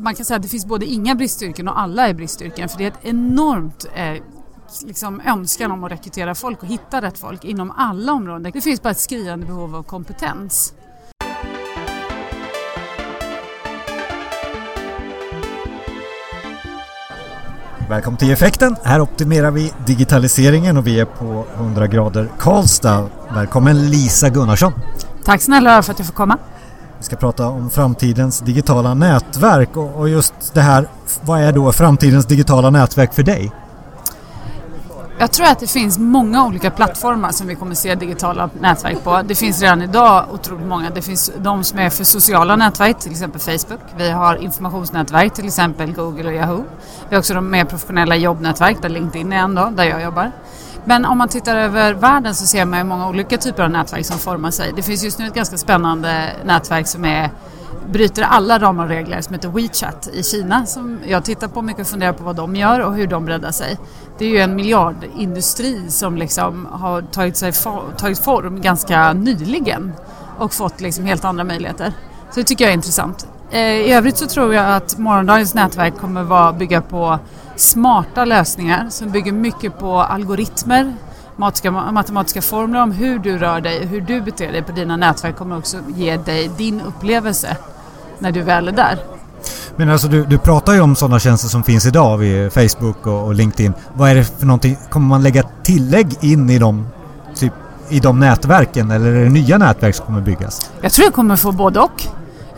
man kan säga att det finns både inga bristyrken och alla är bristyrken för det är ett enormt eh, liksom önskan om att rekrytera folk och hitta rätt folk inom alla områden. Det finns bara ett skriande behov av kompetens. Välkommen till Effekten. Här optimerar vi digitaliseringen och vi är på 100 grader Karlstad. Välkommen Lisa Gunnarsson. Tack snälla för att jag får komma. Vi ska prata om framtidens digitala nätverk och just det här, vad är då framtidens digitala nätverk för dig? Jag tror att det finns många olika plattformar som vi kommer se digitala nätverk på. Det finns redan idag otroligt många. Det finns de som är för sociala nätverk, till exempel Facebook. Vi har informationsnätverk, till exempel Google och Yahoo. Vi har också de mer professionella jobbnätverk, där LinkedIn är en då, där jag jobbar. Men om man tittar över världen så ser man ju många olika typer av nätverk som formar sig. Det finns just nu ett ganska spännande nätverk som är bryter alla ramar och regler som heter WeChat i Kina som jag tittar på mycket och funderar på vad de gör och hur de breddar sig. Det är ju en miljardindustri som liksom har tagit, sig tagit form ganska nyligen och fått liksom helt andra möjligheter. Så det tycker jag är intressant. Eh, I övrigt så tror jag att morgondagens nätverk kommer vara bygga på smarta lösningar som bygger mycket på algoritmer, matematiska formler om hur du rör dig och hur du beter dig på dina nätverk kommer också ge dig din upplevelse när du väl är där. Men alltså du, du pratar ju om sådana tjänster som finns idag vid Facebook och, och, LinkedIn. Vad är det för någonting? Kommer man lägga tillägg in i dem, typ, i de nätverken eller är det nya nätverk som kommer byggas? Jag tror det kommer få både och.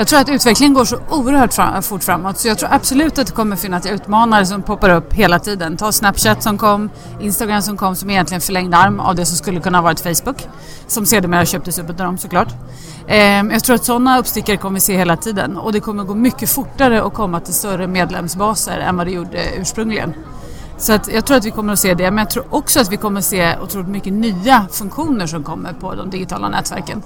Jag tror att utvecklingen går så oerhört fram, fort framåt så jag tror absolut att det kommer finnas utmanare som poppar upp hela tiden. Ta Snapchat som kom, Instagram som kom som egentligen förlängd arm av det som skulle kunna ha varit Facebook. Som sedermera köptes upp av dem såklart. Ehm, jag tror att sådana uppstickare kommer vi se hela tiden och det kommer gå mycket fortare att komma till större medlemsbaser än vad det gjorde ursprungligen. Så att jag tror att vi kommer att se det men jag tror också att vi kommer att se otroligt mycket nya funktioner som kommer på de digitala nätverken.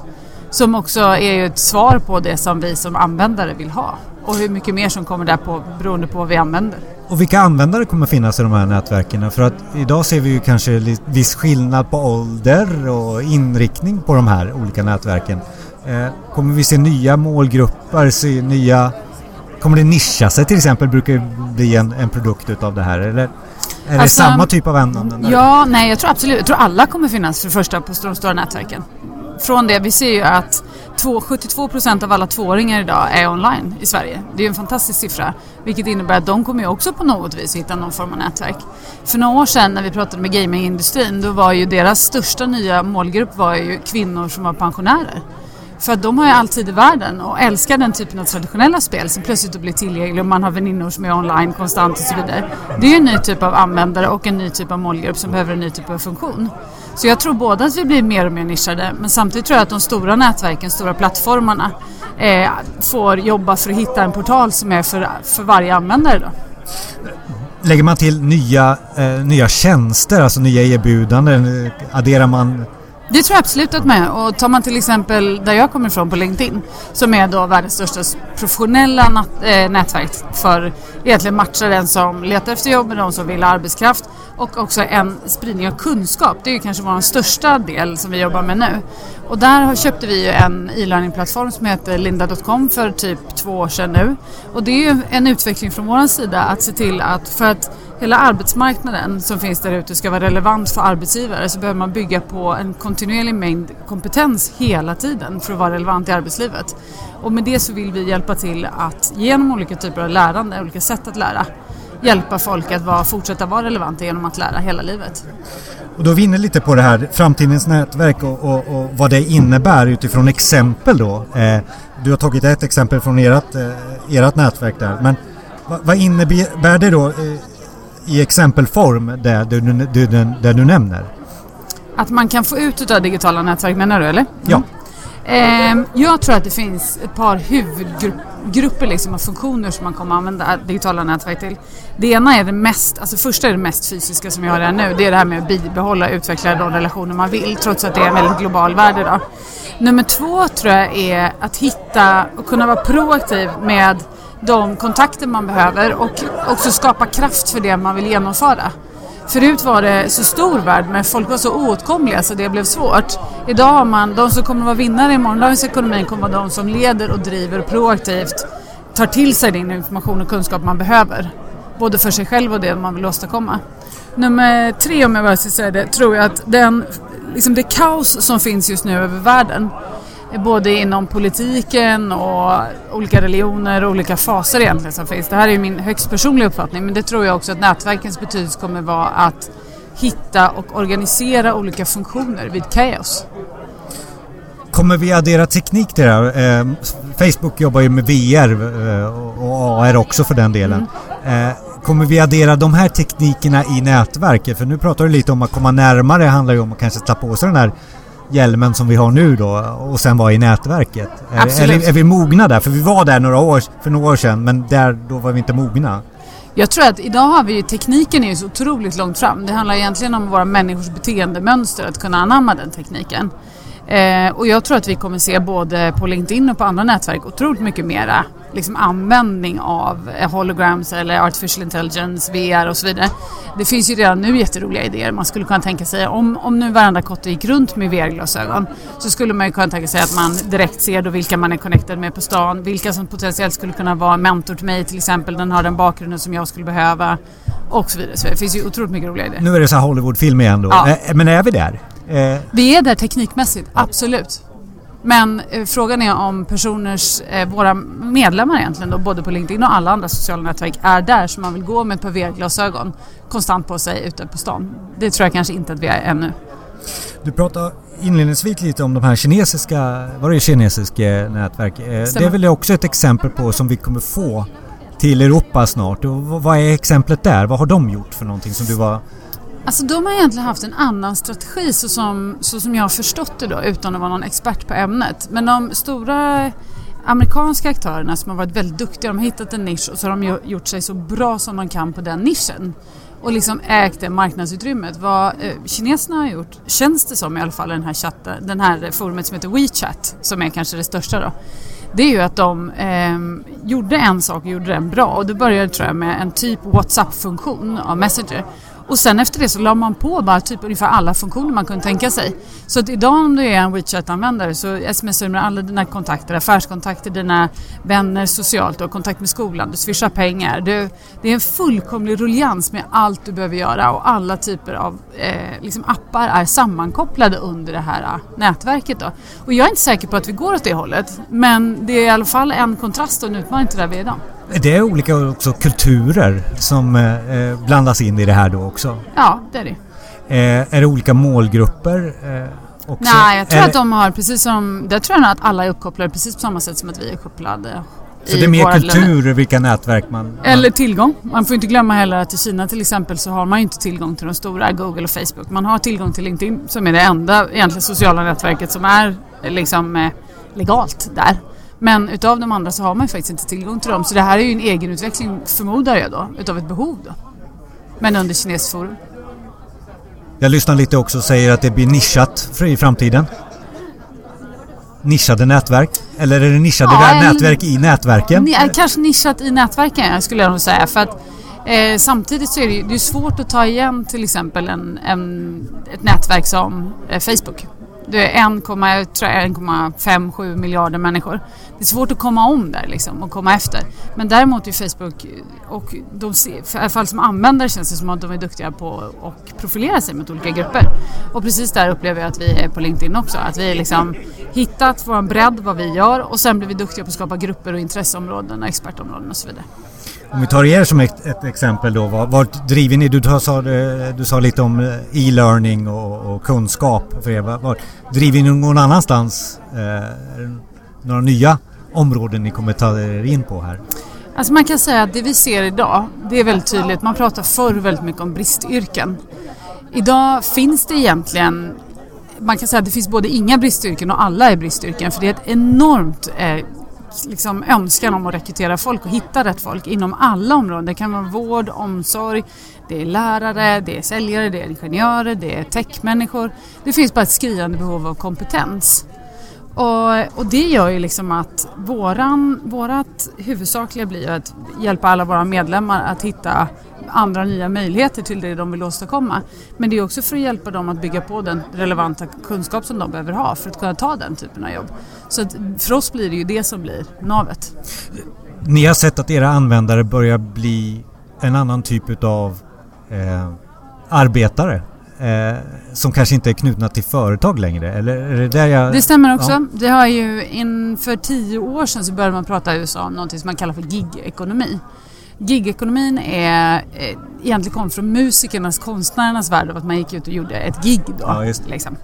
Som också är ju ett svar på det som vi som användare vill ha. Och hur mycket mer som kommer där på beroende på vad vi använder. Och vilka användare kommer finnas i de här nätverken? För att idag ser vi ju kanske viss skillnad på ålder och inriktning på de här olika nätverken. Eh, kommer vi se nya målgrupper, se nya... Kommer det nischa sig till exempel? Brukar det bli en, en produkt utav det här? Eller är det alltså, samma typ av användande? Ja, nej jag tror absolut. Jag tror alla kommer finnas för det första på de stora nätverken från det, vi ser ju att 72 procent av alla tvååringar idag är online i Sverige. Det är ju en fantastisk siffra. Vilket innebär att de kommer ju också på något vis hitta någon form av nätverk. För några år sedan när vi pratade med gamingindustrin då var ju deras största nya målgrupp var ju kvinnor som var pensionärer. För att de har ju all tid i världen och älskar den typen av traditionella spel som plötsligt blir tillgängliga och man har väninnor som är online konstant och så vidare. Det är ju en ny typ av användare och en ny typ av målgrupp som behöver en ny typ av funktion. Så jag tror både att vi blir mer och mer nischade men samtidigt tror jag att de stora nätverken, stora plattformarna eh, får jobba för att hitta en portal som är för, för varje användare. Då. Lägger man till nya, eh, nya tjänster, alltså nya erbjudanden, adderar man det tror jag absolut att man Och tar man till exempel där jag kommer ifrån på LinkedIn som är då världens största professionella nat- äh, eh, nätverk för egentligen matcha den som letar efter jobb med de som vill ha arbetskraft och också en spridning av kunskap. Det är ju kanske vår största del som vi jobbar med nu. Och där köpte vi ju en e-learning-plattform som heter linda.com för typ två år sedan nu. Och det är ju en utveckling från vår sida att se till att för att hela arbetsmarknaden som finns där ute ska vara relevant för arbetsgivare så behöver man bygga på en kontinuerlig mängd kompetens hela tiden för att vara relevant i arbetslivet. Och med det så vill vi hjälpa till att genom olika typer av lärande, olika sätt att lära, hjälpa folk att vara, fortsätta vara relevanta genom att lära hela livet. Och då är vi inne lite på det här framtidens nätverk och, och, och vad det innebär utifrån exempel då. Eh, du har tagit ett exempel från ert, eh, ert nätverk där men vad, vad innebär det då eh, i exempelform det du, du, du, det du nämner? Att man kan få ut av digitala nätverk menar du eller? Mm. Ja. Eh, jag tror att det finns ett par huvudgrupper liksom av funktioner som man kommer att använda digitala nätverk till. Det ena är det mest, alltså första är det mest fysiska som vi har redan nu. Det är det här med att bibehålla och utveckla de relationer man vill trots att det är en väldigt global värld idag. Nummer två tror jag är att hitta och kunna vara proaktiv med de kontakter man behöver och också skapa kraft för det man vill genomföra. Förut var det så stor värld men folk var så oåtkomliga så det blev svårt. Idag har man, de som kommer att vara vinnare i morgondagens ekonomi kommer att vara de som leder och driver proaktivt tar till sig den information och kunskap man behöver. Både för sig själv och det man vill åstadkomma. Nummer tre om jag bara ska säga det, tror jag att den, liksom det kaos som finns just nu över världen både inom politiken och olika religioner och olika faser egentligen som finns. Det här är min högst personliga uppfattning men det tror jag också att nätverkens betydelse kommer vara att hitta och organisera olika funktioner vid kaos. Kommer vi addera teknik till det här? Eh, Facebook jobbar ju med VR eh, och AR också för den delen. Mm. Eh, kommer vi addera de här teknikerna i nätverket? För nu pratar du lite om att komma närmare, det handlar ju om att kanske ta på sig den här hjälmen som vi har nu då och sen vara i nätverket? Absolut. Är, är vi mogna där? För vi var där några år, för några år sedan men där, då var vi inte mogna. Jag tror att idag har vi ju tekniken är ju så otroligt långt fram. Det handlar egentligen om våra människors beteendemönster att kunna anamma den tekniken. Eh, och jag tror att vi kommer se både på LinkedIn och på andra nätverk otroligt mycket mera liksom, användning av eh, holograms eller artificial intelligence, VR och så vidare. Det finns ju redan nu jätteroliga idéer. Man skulle kunna tänka sig, om, om nu varenda kotte gick runt med VR-glasögon så skulle man ju kunna tänka sig att man direkt ser då vilka man är connected med på stan, vilka som potentiellt skulle kunna vara mentor till mig till exempel, den har den bakgrunden som jag skulle behöva och så vidare. Så det finns ju otroligt mycket roliga idéer. Nu är det så här Hollywoodfilm igen då. Ja. Men är vi där? Eh. Vi är där teknikmässigt, absolut. Men eh, frågan är om personers, eh, våra medlemmar egentligen då, både på LinkedIn och alla andra sociala nätverk är där så man vill gå med ett par VR-glasögon konstant på sig ute på stan. Det tror jag kanske inte att vi är ännu. Du pratade inledningsvis lite om de här kinesiska, var det kinesiska nätverk? Stämmer. Det är väl också ett exempel på som vi kommer få till Europa snart. Och vad är exemplet där? Vad har de gjort för någonting som du var Alltså de har egentligen haft en annan strategi så som, så som jag har förstått det då utan att vara någon expert på ämnet. Men de stora amerikanska aktörerna som har varit väldigt duktiga, de har hittat en nisch och så har de gjort sig så bra som de kan på den nischen och liksom ägt det marknadsutrymmet. Vad eh, kineserna har gjort, känns det som i alla fall den här chatten, den här forumet som heter WeChat som är kanske det största då. Det är ju att de eh, gjorde en sak och gjorde den bra och det började tror jag med en typ WhatsApp-funktion av Messenger och sen efter det så la man på bara typ ungefär alla funktioner man kunde tänka sig. Så att idag om du är en WeChat-användare så smsar du med alla dina kontakter, affärskontakter, dina vänner socialt, du har kontakt med skolan, du swishar pengar. Du, det är en fullkomlig ruljans med allt du behöver göra och alla typer av eh, liksom appar är sammankopplade under det här eh, nätverket. Då. Och jag är inte säker på att vi går åt det hållet men det är i alla fall en kontrast och en utmaning till där vi är idag. Det är olika också kulturer som eh, blandas in i det här då också? Ja, det är det. Eh, är det olika målgrupper? Eh, också? Nej, jag tror är att de har precis som... Jag tror att alla är uppkopplade precis på samma sätt som att vi är uppkopplade. Så det är mer kultur, vilka nätverk man. Eller tillgång. Man får inte glömma heller att i Kina till exempel så har man inte tillgång till de stora, Google och Facebook. Man har tillgång till LinkedIn som är det enda egentligen sociala nätverket som är liksom eh, legalt där. Men utav de andra så har man faktiskt inte tillgång till dem. Så det här är ju en egenutveckling förmodar jag då, utav ett behov då. Men under kinesiskt forum. Jag lyssnar lite också och säger att det blir nischat i framtiden. Nischade nätverk? Eller är det nischade ja, nätverk i nätverken? Kanske nischat i nätverken skulle jag nog säga. För att eh, samtidigt så är det, det är svårt att ta igen till exempel en, en ett nätverk som eh, Facebook. Det är 1,5-7 miljarder människor. Det är svårt att komma om där liksom och komma efter. Men däremot är Facebook och de i alla fall som användare känns det som att de är duktiga på att profilera sig mot olika grupper. Och precis där upplever jag att vi är på LinkedIn också. Att vi liksom hittat vår bredd, vad vi gör och sen blir vi duktiga på att skapa grupper och intresseområden och expertområden och så vidare. Om vi tar er som ett, ett exempel då, vart driver ni? Du sa, eh, du sa lite om eh, e-learning och, och, kunskap för er. Var, driver ni någon annanstans? Eh, några nya områden ni kommer ta er in på här? Alltså man kan säga att det vi ser idag, det är väldigt tydligt. Man pratar förr väldigt mycket om bristyrken. Idag finns det egentligen man kan säga att det finns både inga bristyrken och alla är bristyrken för det är ett enormt eh, liksom önskan om att rekrytera folk och hitta rätt folk inom alla områden. Det kan vara vård, omsorg, det är lärare, det är säljare, det är ingenjörer, det är techmänniskor. Det finns bara ett skriande behov av kompetens. Och, och, det gör ju liksom att våran, vårat huvudsakliga blir att hjälpa alla våra medlemmar att hitta andra nya möjligheter till det de vill åstadkomma. Men det är också för att hjälpa dem att bygga på den relevanta kunskap som de behöver ha för att kunna ta den typen av jobb. Så för oss blir det ju det som blir navet. ni har sett att era användare börjar bli en annan typ utav eh, arbetare eh, som kanske inte är knutna till företag längre? Eller är det där jag... Det stämmer också. Ja. Det har ju inför tio år sedan så började man prata i USA om något som man kallar för gig-ekonomi. Gigekonomin är eh, egentligen kom från musikernas, konstnärernas värld av att man gick ut och gjorde ett gig då. Ja, liksom.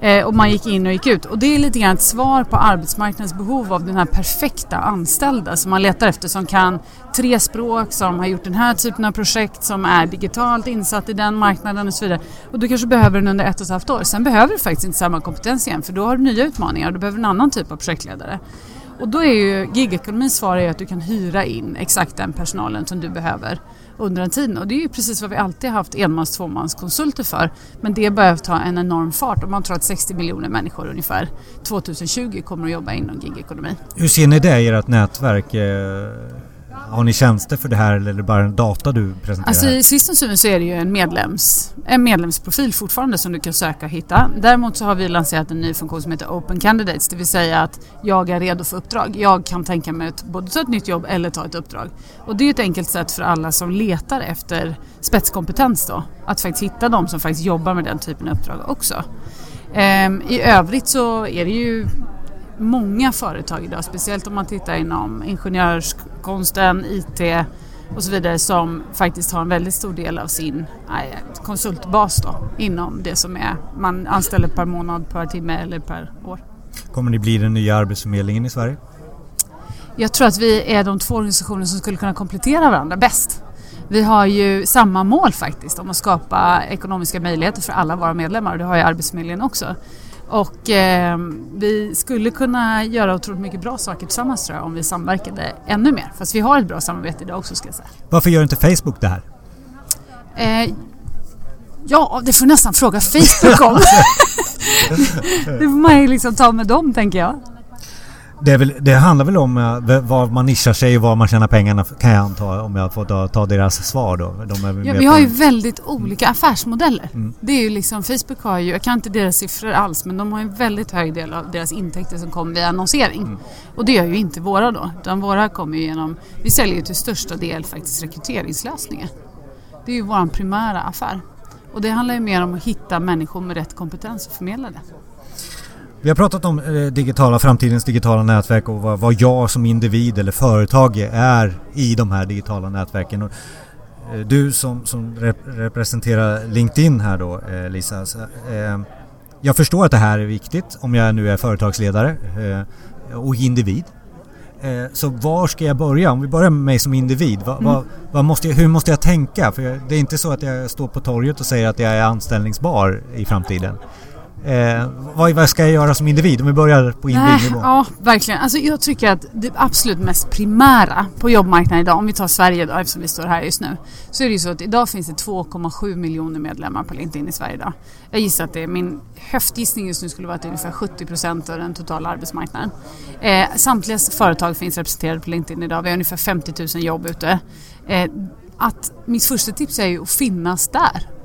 eh, och man gick in och gick ut. Och det är lite grann ett svar på arbetsmarknadens behov av den här perfekta anställda som man letar efter som kan tre språk, som har gjort den här typen av projekt, som är digitalt insatt i den marknaden och så vidare. Och du kanske behöver den under ett och ett halvt år. Sen behöver du faktiskt inte samma kompetens igen för då har du nya utmaningar och du behöver en annan typ av projektledare. Och då är ju gigekonomins svar är att du kan hyra in exakt den personalen som du behöver under en tid. Och det är ju precis vad vi alltid haft enmans tvåmanskonsulter för. Men det börjar ta en enorm fart och man tror att 60 miljoner människor ungefär 2020 kommer att jobba inom gigekonomi. Hur ser ni det i ert nätverk? Eh, har ni tjänster för det här eller är det bara data du presenterar? Alltså i sist och så är det ju en, medlems, en medlemsprofil fortfarande som du kan söka och hitta. Däremot så har vi lanserat en ny funktion som heter Open Candidates, det vill säga att jag är redo för uppdrag. Jag kan tänka mig att både ta ett nytt jobb eller ta ett uppdrag. Och det är ett enkelt sätt för alla som letar efter spetskompetens då, att faktiskt hitta de som faktiskt jobbar med den typen av uppdrag också. Um, I övrigt så är det ju många företag idag, speciellt om man tittar inom ingenjörskonsten, IT och så vidare som faktiskt har en väldigt stor del av sin äh, konsultbas då, inom det som är man anställer per månad, per timme eller per år. Kommer ni bli den nya arbetsförmedlingen i Sverige? Jag tror att vi är de två organisationer som skulle kunna komplettera varandra bäst. Vi har ju samma mål faktiskt om att skapa ekonomiska möjligheter för alla våra medlemmar och det har ju Arbetsförmedlingen också. Och eh, vi skulle kunna göra otroligt mycket bra saker tillsammans tror jag om vi samverkade ännu mer. Fast vi har ett bra samarbete idag också ska jag säga. Varför gör inte Facebook det här? Eh, ja, det får nästan fråga Facebook om. det får man ju liksom ta med dem tänker jag. Det, väl, det, handlar väl om uh, var man nischar sig och var man tjänar pengarna kan jag anta om jag får ta, ta deras svar då. De ja, vi har ju väldigt olika affärsmodeller. Mm. Det är ju liksom, Facebook har ju, jag kan inte deras siffror alls, men de har en väldigt hög del av deras intäkter som kommer via annonsering. Mm. Och det gör ju inte våra då, utan våra kommer ju genom, vi säljer ju till största del faktiskt rekryteringslösningar. Det är ju vår primära affär. Och det handlar ju mer om att hitta människor med rätt kompetens och förmedla det. Vi har pratat om eh, digitala, framtidens digitala nätverk och vad, vad, jag som individ eller företag är i de här digitala nätverken. Och, eh, du som, som rep representerar LinkedIn här då eh, Lisa. Så, eh, jag förstår att det här är viktigt om jag nu är företagsledare eh, och individ. Eh, så var ska jag börja? Om vi börjar med mig som individ. Va, mm. va, måste jag, hur måste jag tänka? För det är inte så att jag står på torget och säger att jag är anställningsbar i framtiden. Eh, vad, vad, ska jag göra som individ? Om vi börjar på individnivå. Ja, verkligen. Alltså, jag tycker att det absolut mest primära på jobbmarknaden idag, om vi tar Sverige då, eftersom vi står här just nu, så är det ju så att idag finns det 2,7 miljoner medlemmar på LinkedIn i Sverige idag. Jag gissar att det är min höftgissning just nu skulle vara att det är ungefär 70 procent av den totala arbetsmarknaden. Eh, samtliga företag finns representerade på LinkedIn idag. Vi har ungefär 50 000 jobb ute. Eh, att mitt första tips är ju att finnas där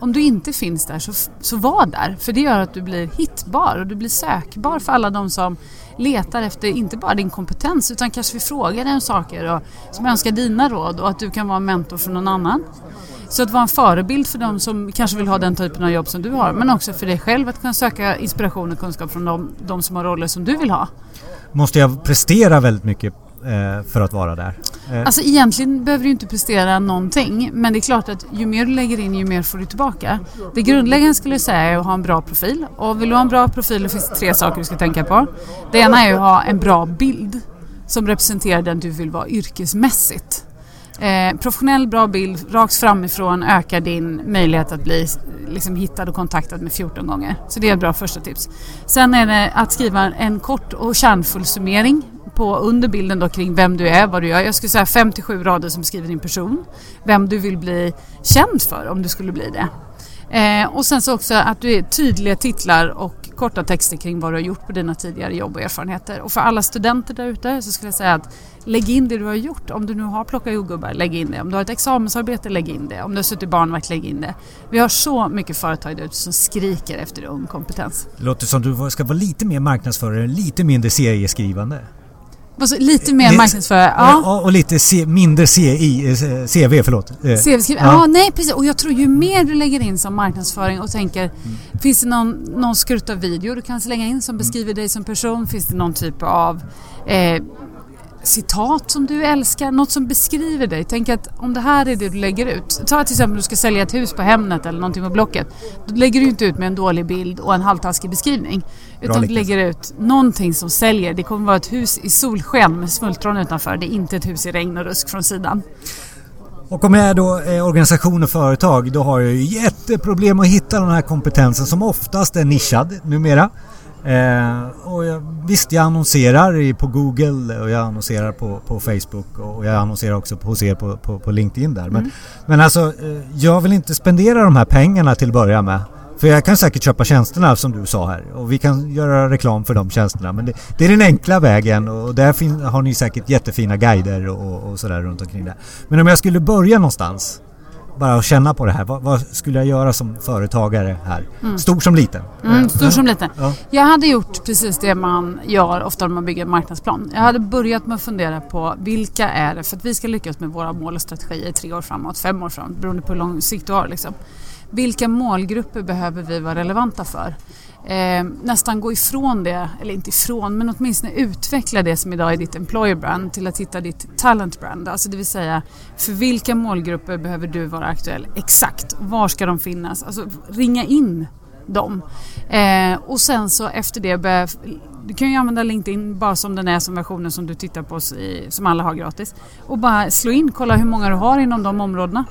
om du inte finns där så, så var där. För det gör att du blir hittbar och du blir sökbar för alla de som letar efter inte bara din kompetens utan kanske vill fråga dig om saker och som önskar dina råd och att du kan vara en mentor för någon annan. Så att vara en förebild för de som kanske vill ha den typen av jobb som du har men också för dig själv att kunna söka inspiration och kunskap från de, de som har roller som du vill ha. Måste jag prestera väldigt mycket Eh, för att vara där? Eh. Alltså egentligen behöver du inte prestera någonting men det är klart att ju mer du lägger in ju mer får du tillbaka. Det grundläggande skulle jag säga är att ha en bra profil och vill du ha en bra profil då finns det tre saker du ska tänka på. Det ena är att ha en bra bild som representerar den du vill vara yrkesmässigt. Eh, professionell bra bild rakt framifrån ökar din möjlighet att bli liksom, hittad och kontaktad med 14 gånger. Så det är ett bra första tips. Sen är det att skriva en kort och kärnfull summering på under bilden då kring vem du är, vad du gör. Jag skulle säga 57 rader som beskriver din person. Vem du vill bli känd för om du skulle bli det. Eh, och sen så också att du är tydliga titlar och korta texter kring vad du har gjort på dina tidigare jobb och erfarenheter. Och för alla studenter där ute så skulle jag säga att lägg in det du har gjort. Om du nu har plockat jordgubbar, lägg in det. Om du har ett examensarbete, lägg in det. Om du har suttit barnvakt, lägg in det. Vi har så mycket företag där ute som skriker efter ung kompetens. Det låter som att du ska vara lite mer marknadsförare, lite mindre serieskrivande. Lite mer marknadsföring, ja. Och lite C, mindre CI, eh, CV, förlåt. Eh, CV, ja. ja, nej precis. Och jag tror ju mer du lägger in som marknadsföring och tänker, mm. finns det någon, någon skrutt av video du kan slänga in som beskriver mm. dig som person? Finns det någon typ av eh, citat som du älskar, något som beskriver dig. Tänk att om det här är det du lägger ut. Ta till exempel du ska sälja ett hus på Hemnet eller någonting på Blocket. Då lägger du inte ut med en dålig bild och en halvtaskig beskrivning. Utan du lägger ut någonting som säljer. Det kommer vara ett hus i solsken med smultron utanför. Det är inte ett hus i regn och rusk från sidan. Och om jag är då eh, organisation och företag då har jag ju jätteproblem att hitta den här kompetensen som oftast är nischad numera. Eh, och jag, visst, jag annonserar på Google och jag annonserar på, på Facebook och jag annonserar också hos er på, på, på LinkedIn där. Men, mm. men alltså, eh, jag vill inte spendera de här pengarna till att börja med. För jag kan säkert köpa tjänsterna som du sa här och vi kan göra reklam för de tjänsterna. Men det, det är den enkla vägen och där fin, har ni säkert jättefina guider och, och sådär runt omkring det. Men om jag skulle börja någonstans bara att känna på det här. Vad, vad, skulle jag göra som företagare här? Mm. Stor som liten? Mm, stor som liten. Ja. Jag hade gjort precis det man gör ofta när man bygger en marknadsplan. Jag hade börjat med att fundera på vilka är det för att vi ska lyckas med våra mål och strategier tre år framåt, fem år framåt beroende på hur lång sikt du har. Liksom. Vilka målgrupper behöver vi vara relevanta för? Eh, nästan gå ifrån det, eller inte ifrån, men åtminstone utveckla det som idag är ditt employer brand till att hitta ditt talent brand. Alltså det vill säga, för vilka målgrupper behöver du vara aktuell? Exakt, var ska de finnas? Alltså ringa in dem. Eh, och sen så efter det börja du kan ju använda LinkedIn bara som den är som versionen som du tittar på i, som alla har gratis. Och bara slå in, kolla hur många du har inom de områdena.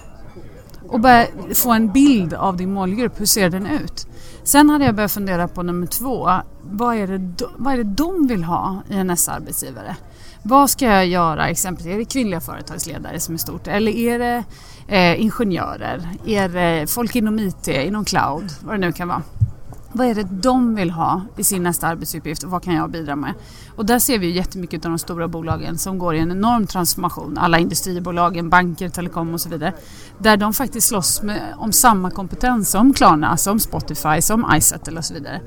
Och börja få en bild av din målgrupp, hur ser den ut? Sen hade jag börjat fundera på nummer två. Vad är det, vad är det de vill ha i en S-arbetsgivare? Vad ska jag göra? Exempelvis, är det kvinnliga företagsledare som är stort? Eller är det eh, ingenjörer? Är det folk inom IT, inom cloud? Vad det nu kan vara. Vad är det de vill ha i sin nästa arbetsuppgift och vad kan jag bidra med? Och där ser vi jättemycket av de stora bolagen som går i en enorm transformation. Alla industribolagen, banker, telekom och så vidare. Där de faktiskt slåss med, om samma kompetens som Klarna, som Spotify, som iSettle och så vidare.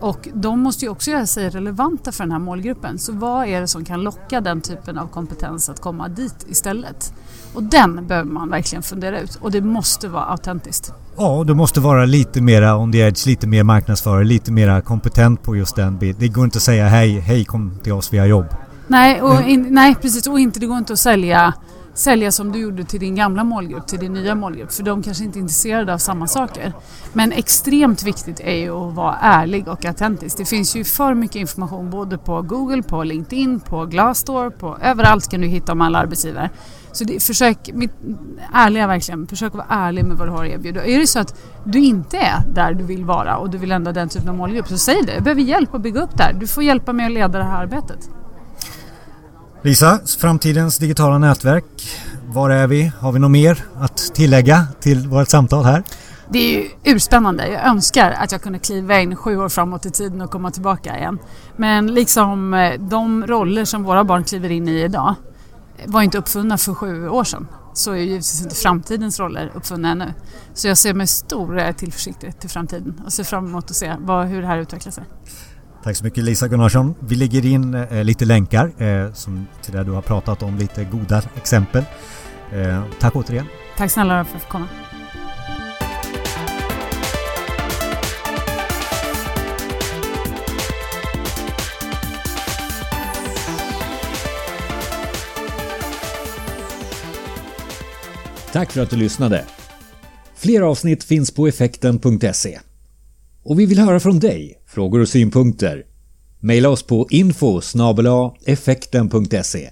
Och de måste ju också göra sig relevanta för den här målgruppen. Så vad är det som kan locka den typen av kompetens att komma dit istället? Och den behöver man verkligen fundera ut och det måste vara autentiskt. Ja, du måste vara lite mera on the edge, lite mer marknadsförare, lite mera kompetent på just den biten. Det går inte att säga hej, hej kom till oss, vi har jobb. Nej, och in, nej precis. Och inte, det går inte att sälja sälja som du gjorde till din gamla målgrupp, till din nya målgrupp. För de kanske inte är intresserade av samma saker. Men extremt viktigt är ju att vara ärlig och autentisk. Det finns ju för mycket information både på Google, på LinkedIn, på Glassdoor, på överallt kan du hitta om alla arbetsgivare. Så det, försök, mitt, ärliga verkligen, försök vara ärlig med vad du har att erbjuda. Är det så att du inte är där du vill vara och du vill ändra den typen av målgrupp så säg det. Jag behöver hjälp att bygga upp det här. Du får hjälpa mig att leda det här arbetet. Lisa, framtidens digitala nätverk. Var är vi? Har vi något mer att tillägga till vårt samtal här? Det är ju urspännande. Jag önskar att jag kunde kliva in sju år framåt i tiden och komma tillbaka igen. Men liksom eh, de roller som våra barn kliver in i idag eh, var inte uppfunna för sju år sedan. Så är ju givetvis inte framtidens roller uppfunna ännu. Så jag ser med stor eh, tillförsikt till framtiden och ser fram emot att se vad, hur det här utvecklar sig. Tack så mycket Lisa Gunnarsson. Vi lägger in eh, lite länkar eh, som, till det du har pratat om, lite goda exempel. Eh, tack återigen. Tack snälla för att få komma. Tack för att du lyssnade. Fler avsnitt finns på effekten.se. Och vi vill höra från dig, frågor och synpunkter. Maila oss på info effekten.se